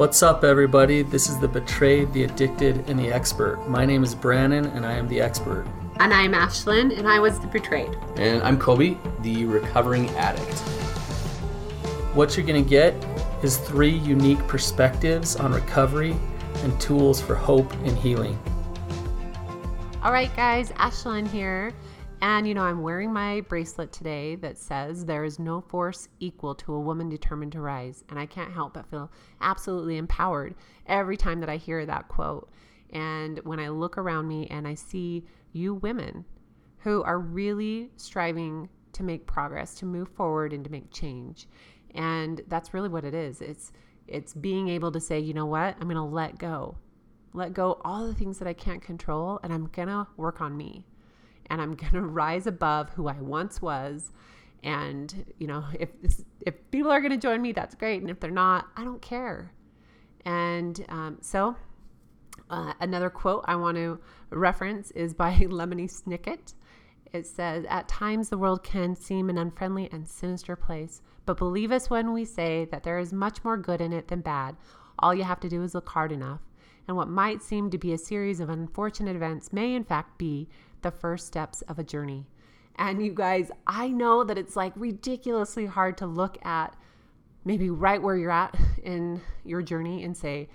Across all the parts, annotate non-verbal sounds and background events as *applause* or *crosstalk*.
What's up, everybody? This is the Betrayed, the Addicted, and the Expert. My name is Brannon, and I am the expert. And I'm Ashlyn, and I was the betrayed. And I'm Kobe, the recovering addict. What you're going to get is three unique perspectives on recovery and tools for hope and healing. All right, guys, Ashlyn here. And you know, I'm wearing my bracelet today that says there is no force equal to a woman determined to rise. And I can't help but feel absolutely empowered every time that I hear that quote. And when I look around me and I see you women who are really striving to make progress, to move forward and to make change. And that's really what it is. It's it's being able to say, you know what? I'm going to let go. Let go all the things that I can't control and I'm going to work on me and I'm going *laughs* to rise above who I once was. And, you know, if this, if people are going to join me, that's great. And if they're not, I don't care. And um, so, uh, another quote I want to reference is by *laughs* Lemony Snicket. It says, At times the world can seem an unfriendly and sinister place, but believe us when we say that there is much more good in it than bad. All you have to do is look hard enough. And what might seem to be a series of unfortunate events may, in fact, be the first steps of a journey. And you guys, I know that it's like ridiculously hard to look at maybe right where you're at in your journey and say,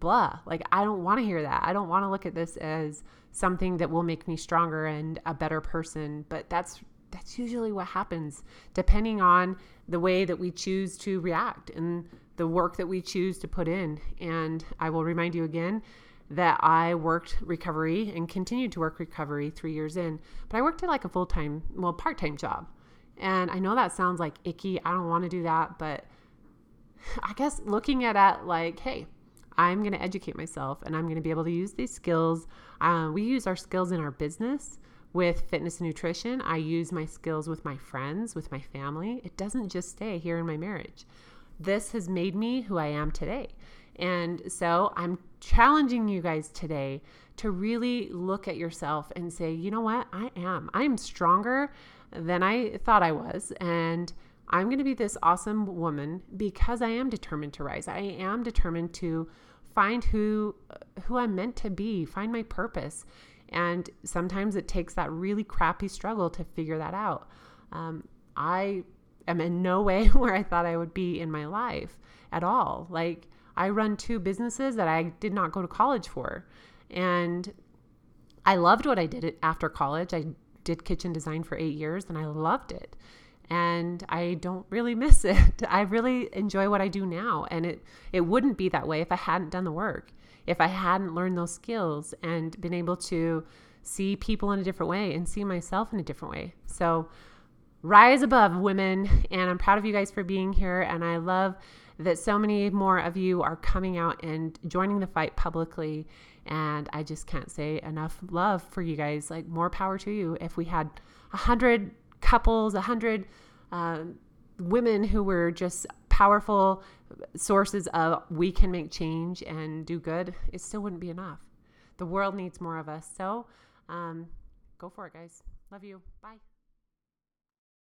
blah, like I don't want to hear that. I don't want to look at this as something that will make me stronger and a better person. But that's that's usually what happens depending on the way that we choose to react and the work that we choose to put in. And I will remind you again that I worked recovery and continued to work recovery three years in, but I worked at like a full time, well, part time job. And I know that sounds like icky. I don't want to do that, but I guess looking at it like, hey, I'm going to educate myself and I'm going to be able to use these skills. Um, we use our skills in our business with fitness and nutrition. I use my skills with my friends, with my family. It doesn't just stay here in my marriage. This has made me who I am today. And so I'm challenging you guys today to really look at yourself and say, you know what? I am. I'm stronger than I thought I was. And I'm going to be this awesome woman because I am determined to rise. I am determined to find who who I'm meant to be, find my purpose. And sometimes it takes that really crappy struggle to figure that out. Um, I am in no way *laughs* where I thought I would be in my life at all. Like I run two businesses that I did not go to college for. And I loved what I did after college. I did kitchen design for eight years and I loved it. And I don't really miss it. *laughs* I really enjoy what I do now. And it, it wouldn't be that way if I hadn't done the work, if I hadn't learned those skills and been able to see people in a different way and see myself in a different way. So, rise above women. And I'm proud of you guys for being here. And I love that so many more of you are coming out and joining the fight publicly. And I just can't say enough love for you guys. Like, more power to you. If we had a hundred couples, a hundred uh, women who were just powerful sources of we can make change and do good, it still wouldn't be enough. The world needs more of us. So, um, go for it, guys. Love you. Bye.